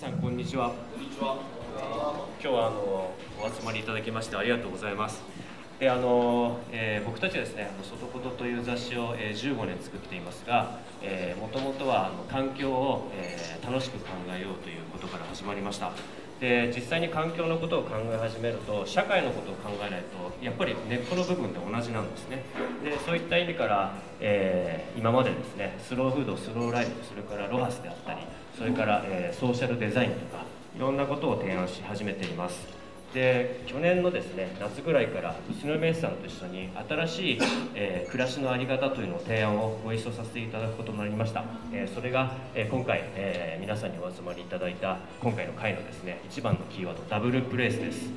さんこんにちは。こんにちは。今日はあのお集まりいただきましてありがとうございます。であの、えー、僕たちはですね「外言」という雑誌を、えー、15年作っていますがもともとはあの環境を、えー、楽しく考えようということから始まりましたで実際に環境のことを考え始めると社会のことを考えないとやっぱり根っこの部分で同じなんですね。でそういった意味から、えー、今までですねスローフードスローライフそれからロハスであったりそれから、えー、ソーシャルデザインとかいろんなことを提案し始めています。で去年のですね夏ぐらいから宇都宮市さんと一緒に新しい、えー、暮らしの在り方というのを提案をご一緒させていただくことになりました、えー、それが、えー、今回、え皆さんにお集まりいただいた今回の会のですね一番のキーワードダブルプレイスです、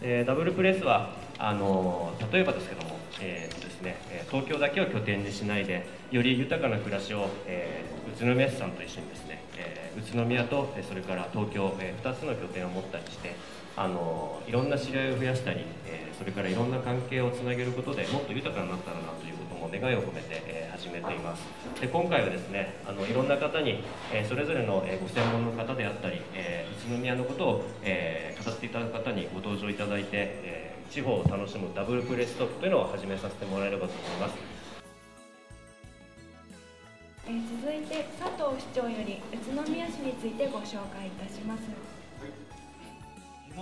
えダブルプレイスはあの例えばですけども、えーとですね、東京だけを拠点にしないでより豊かな暮らしを、えー宇都宮市さんと一緒にですね、え宇都宮とそれから東京、え2つの拠点を持ったりしてあのいろんな知り合いを増やしたり、えー、それからいろんな関係をつなげることでもっと豊かになったらなということも願いを込めて、えー、始めていますで今回はですねあのいろんな方に、えー、それぞれの、えご専門の方であったり、え宇都宮のことを、え語っていただく方にご登場いただいて、え地方を楽しむダブルプレストップというのを始めさせてもらえればと思いますえ続いて佐藤市長より宇都宮市についてご紹介いたします。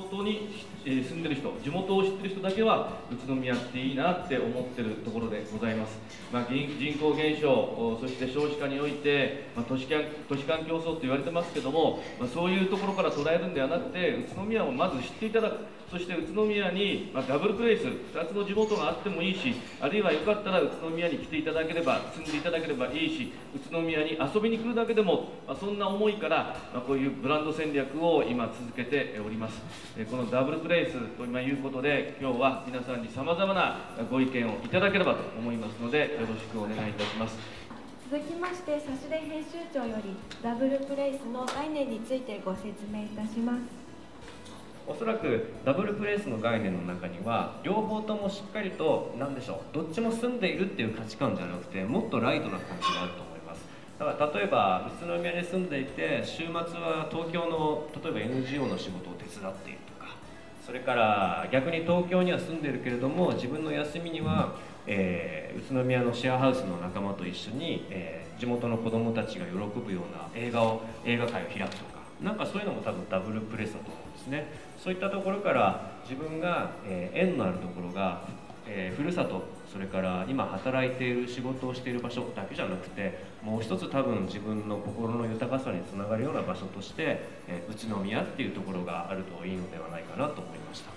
地元に住んでる人地元を知ってる人だけは宇都宮っていいなって思ってるところでございます、まあ、人口減少そして少子化において、まあ、都市間都市間競争と言われてますけども、まあ、そういうところから捉えるんではなくて宇都宮をまず知っていただく。そして宇都宮に、まダブルプレイス2つの地元があってもいいしあるいはよかったら宇都宮に来ていただければ住んでいただければいいし宇都宮に遊びに来るだけでも、まそんな思いから、まこういうブランド戦略を今続けております。このダブルプレイスということで今日は皆さんにさまざまなご意見をいただければと思いますのでよろしくお願いいたします。続きまして差し出編集長よりダブルプレイスの概念についてご説明いたします。おそらくダブルプレイスの概念の中には両方ともしっかりと何でしょうどっちも住んでいるっていう価値観じゃなくてもっとライトな感じがあるとだから例えば宇都宮に住んでいて週末は東京の例えば NGO の仕事を手伝っているとかそれから逆に東京には住んでるけれども自分の休みには、えー、宇都宮のシェアハウスの仲間と一緒に、えー、地元の子どもたちが喜ぶような映画を映画界を開くとかなんかそういうのも多分ダブルプレスだと思うんですね。そういったところから自分が、えー、縁のあるところが、えー、ふるさとそれから今働いている仕事をしている場所だけじゃなくてもう一つ多分自分の心の豊かさにつながるような場所として、えー、宇都宮っていうところがあるといいのではないかなと思いました。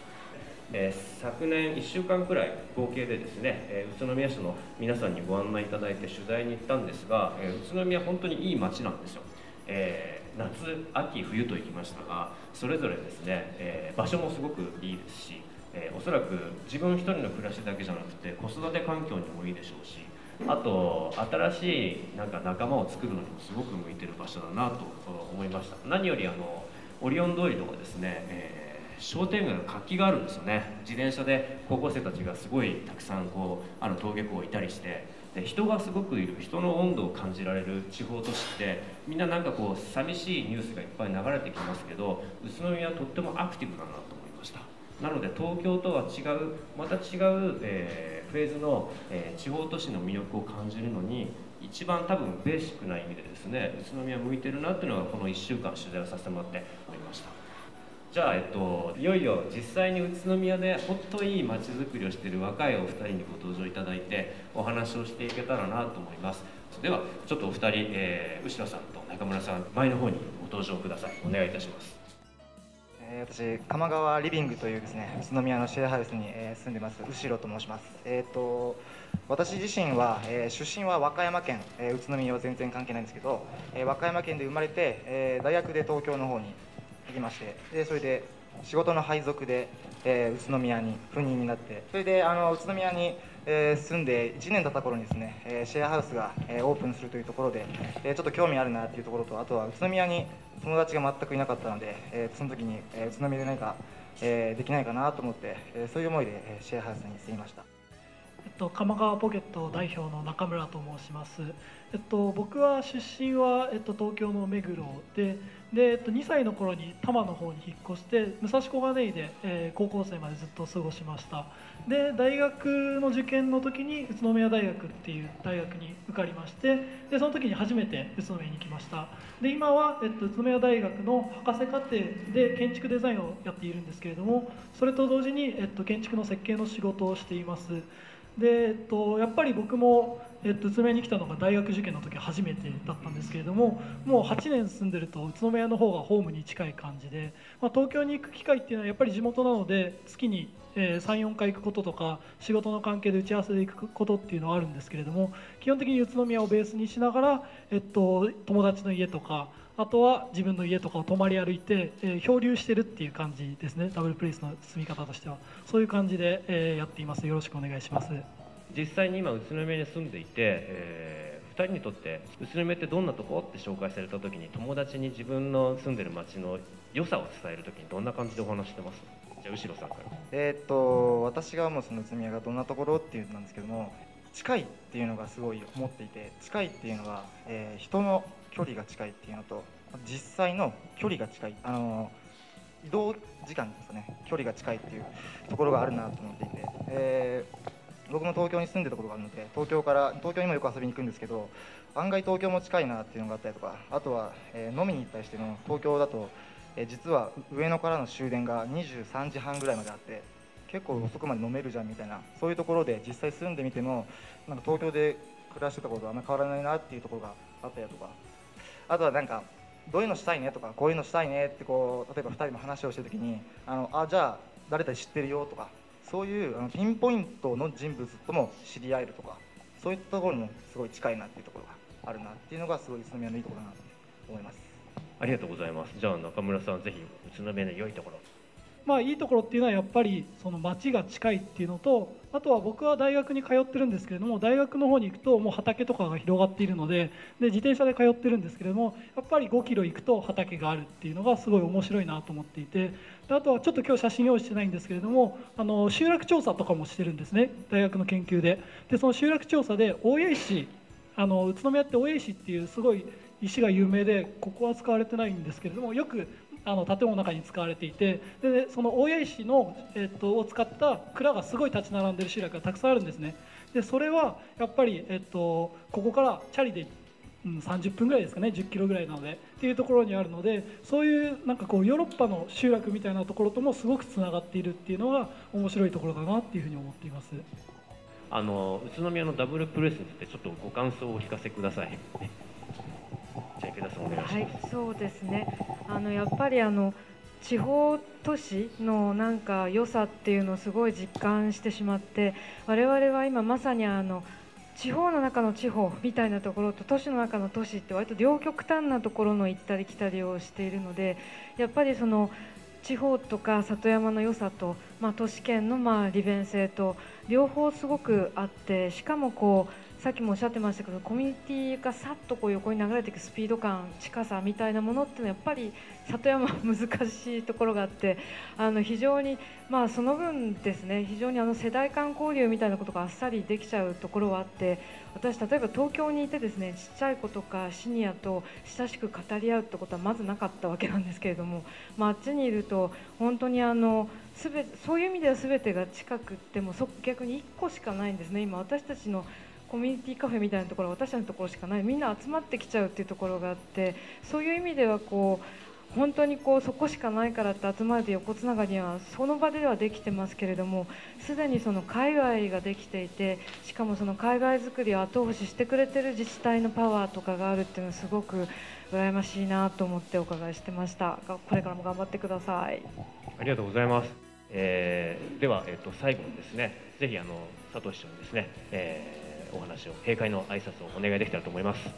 えー、昨年1週間くらい合計でですね、えー、宇都宮市の皆さんにご案内いただいて取材に行ったんですが、えー、宇都宮本当にいい街なんですよ、え夏秋冬と行きましたがそれぞれですね、え場所もすごくいいですしえー、おそらく自分一人の暮らしだけじゃなくて子育て環境にもいいでしょうしあと新しいなんか仲間を作るのにもすごく向いてる場所だなと思いました。何よりあのオリオン通りとかですね、えー、商店街の活気があるんですよね。自転車で高校生たちがすごいたくさんこうあの登下校いたりしてで人がすごくいる人の温度を感じられる地方都市ってみんななんかこう寂しいニュースがいっぱい流れてきますけど宇都宮はとってもアクティブだなとなので東京とは違うまた違う、えー、フェーズの、えー、地方都市の魅力を感じるのに一番多分ベーシックな意味でですね宇都宮向いてるなっていうのがこの1週間取材をさせてもらって思いました。じゃあ、えっと、いよいよ実際に宇都宮でほっといい街づくりをしている若いお二人にご登場いただいてお話をしていけたらなと思います。ではちょっとお二人、えー、牛野さんと中村さん前の方にご登場ください。お願いいたします。え私鎌川リビングというですね宇都宮のシェアハウスに、え住んでます後ろと申します。えっ、ー、と私自身は、えー、出身は和歌山県、えー、宇都宮は全然関係ないんですけど、え和歌山県で生まれて、え大学で東京の方に行きましてでそれで仕事の配属で、え宇都宮に赴任になってそれであの宇都宮にえー、住んで1年経った頃にですね、えー、シェアハウスが、えー、オープンするというところで、えー、ちょっと興味あるなっていうところとあとは宇都宮に友達が全くいなかったので、えー、その時に、えー、宇都宮で何か、えー、できないかなと思って、えー、そういう思いで、えー、シェアハウスに住みました。えっと、鎌川ポケット代表の中村と申します。えっと、僕は出身は、えっと、東京の目黒でで、えっと、2歳の頃に多摩の方に引っ越して武蔵小金井で、えー、高校生までずっと過ごしました。で大学の受験の時に宇都宮大学っていう大学に受かりましてでその時に初めて宇都宮に来ました。で今は、えっと、宇都宮大学の博士課程で建築デザインをやっているんですけれどもそれと同時に、えっと、建築の設計の仕事をしています。で、えっと、やっぱり僕も、えっと、宇都宮に来たのが大学受験の時初めてだったんですけれどももう8年住んでると宇都宮の方がホームに近い感じで、まあ、東京に行く機会っていうのはやっぱり地元なので月にえ34回行くこととか仕事の関係で打ち合わせで行くことっていうのはあるんですけれども基本的に宇都宮をベースにしながら、えっと、友達の家とかあとは自分の家とかを泊まり歩いて、えー、漂流してるっていう感じですね。ダブルプレイスの住み方としては。そういう感じで、えー、やっています。よろしくお願いします。実際に今宇都宮に住んでいて、えー、2人にとって宇都宮ってどんなとこって紹介された時に友達に自分の住んでる街の良さを伝える時にどんな感じでお話してます？じゃあ後ろさんから。えっと私が思うその宇都宮がどんなところっていうなんですけども近いっていうのがすごい思っていて近いっていうのは、えー、人の距離が近いっていうのと実際の距離が近いあの移動時間ですかね。距離が近いっていうところがあるなと思っていて、えー、僕も東京に住んでたことがあるので東京から東京にもよく遊びに行くんですけど案外東京も近いなっていうのがあったりとかあとは、えー、飲みに行ったりしても東京だと、えー、実は上野からの終電が23時半ぐらいまであって結構遅くまで飲めるじゃんみたいなそういうところで実際住んでみてもなんか東京で暮らしてたことはあんま変わらないなっていうところがあったりとかあとはなんかどういうのしたいねとかこういうのしたいねってこう例えば2人の話をしてる時にあのあじゃあ誰々知ってるよとかそういうあのピンポイントの人物とも知り合えるとかそういったところもすごい近いなっていうところがあるなっていうのがすごい宇都宮のいいところだなと思います。ありがとうございます。じゃあ中村さんぜひ宇都宮の良いところ。まあ、いいところっていうのはやっぱりその街が近いっていうのとあとは僕は大学に通ってるんですけれども大学の方に行くともう畑とかが広がっているのでで自転車で通ってるんですけれどもやっぱり5キロ行くと畑があるっていうのがすごい面白いなと思っていてであとはちょっと今日写真用意してないんですけれどもあの集落調査とかもしてるんですね。大学の研究で。でその集落調査で大谷石あの宇都宮って大谷石っていうすごい石が有名でここは使われてないんですけれどもよくあの建物の中に使われていてでその大谷石の、えっと、を使った蔵がすごい立ち並んでる集落がたくさんあるんですね。でそれはやっぱり、えっと、ここからチャリで、うん、30分ぐらいですかね。10キロぐらいなのでっていうところにあるのでそういうなんかこうヨーロッパの集落みたいなところともすごくつながっているっていうのが面白いところだなっていうふうに思っています。あの宇都宮のダブルプレスについてちょっとご感想をお聞かせください。じゃ池田さんお願いします。はい、そうですね。あのやっぱりあの地方都市のなんか良さっていうのをすごい実感してしまって我々は今まさにあの地方の中の地方みたいなところと都市の中の都市って割と両極端なところの行ったり来たりをしているのでやっぱりその地方とか里山の良さと、まあ、都市圏のまあ利便性と両方すごくあってしかもこうさっきもおっしゃってましたけどコミュニティがさっとこう横に流れていくスピード感近さみたいなものっていうのはやっぱり里山は難しいところがあってあの非常に、まあ、その分ですね非常にあの世代間交流みたいなことがあっさりできちゃうところはあって私、例えば東京にいてですねちっちゃい子とかシニアと親しく語り合うってことはまずなかったわけなんですけれども、まあ、あっちにいると本当にあのすべそういう意味では全てが近くってもそ逆に1個しかないんですね。今私たちのコミュニティカフェみたいなところは私のところしかない。みんな集まってきちゃうっていうところがあってそういう意味ではこう本当にこうそこしかないからって集まる横つながりはその場ではできてますけれどもすでにその海外ができていてしかもその海外づくりを後押ししてくれてる自治体のパワーとかがあるっていうのはすごく羨ましいなと思ってお伺いしてました。これからも頑張ってください。ありがとうございます、えー、では、えーと、最後にですねぜひあの佐藤市長にですね、えーお話を閉会の挨拶をお願いできたらと思います。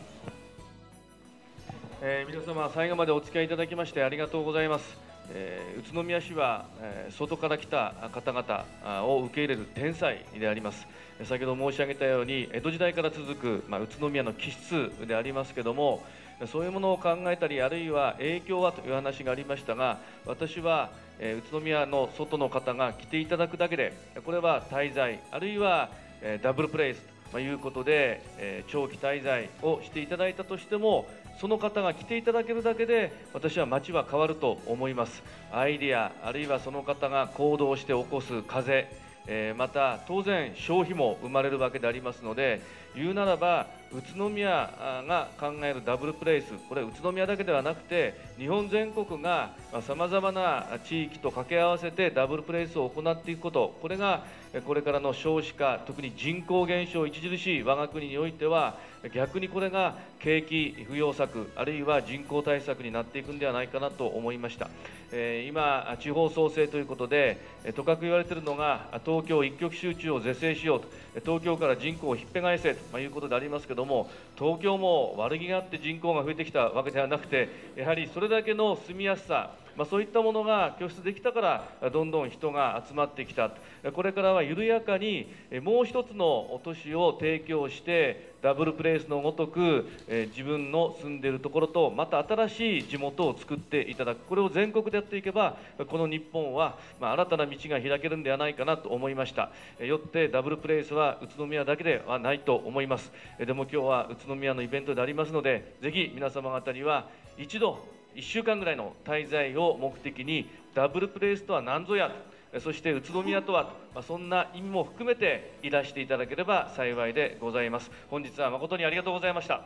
えー、皆様最後までお付き合いいただきましてありがとうございます。えー、宇都宮市は、えー、外から来た方々を受け入れる天才であります先ほど申し上げたように江戸時代から続く、まあ、宇都宮の気質でありますけどもそういうものを考えたりあるいは影響はという話がありましたが私は、え、宇都宮の外の方が来ていただくだけでこれは滞在あるいはえダブルプレイスということで、え長期滞在をしていただいたとしてもその方が来ていただけるだけで私は街は変わると思います。アイデアあるいはその方が行動して起こす風えまた当然消費も生まれるわけでありますので言うならば宇都宮が考えるダブルプレイス。これ宇都宮だけではなくて日本全国がさまざまな地域と掛け合わせてダブルプレイスを行っていくこと。これがこれからの少子化特に人口減少著しい我が国においては逆にこれが景気浮揚策あるいは人口対策になっていくんではないかなと思いました。え今地方創生ということでとかく言われているのが東京一極集中を是正しようと。東京から人口をひっぺ返せということでありますけども東京も悪気があって人口が増えてきたわけではなくてやはりそれだけの住みやすさまあ、そういったものが拠出できたからどんどん人が集まってきた。これからは緩やかにもう一つの都市を提供してダブルプレイスのごとく自分の住んでいるところとまた新しい地元を作っていただく。これを全国でやっていけばこの日本はま新たな道が開けるんではないかなと思いました。よってダブルプレイスは宇都宮だけではないと思います。でも今日は宇都宮のイベントでありますのでぜひ皆様方には一度1週間ぐらいの滞在を目的にダブルプレイスとは何ぞやそして宇都宮とはまそんな意味も含めていらしていただければ幸いでございます。本日は誠にありがとうございました。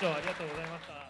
今日はありがとうございました。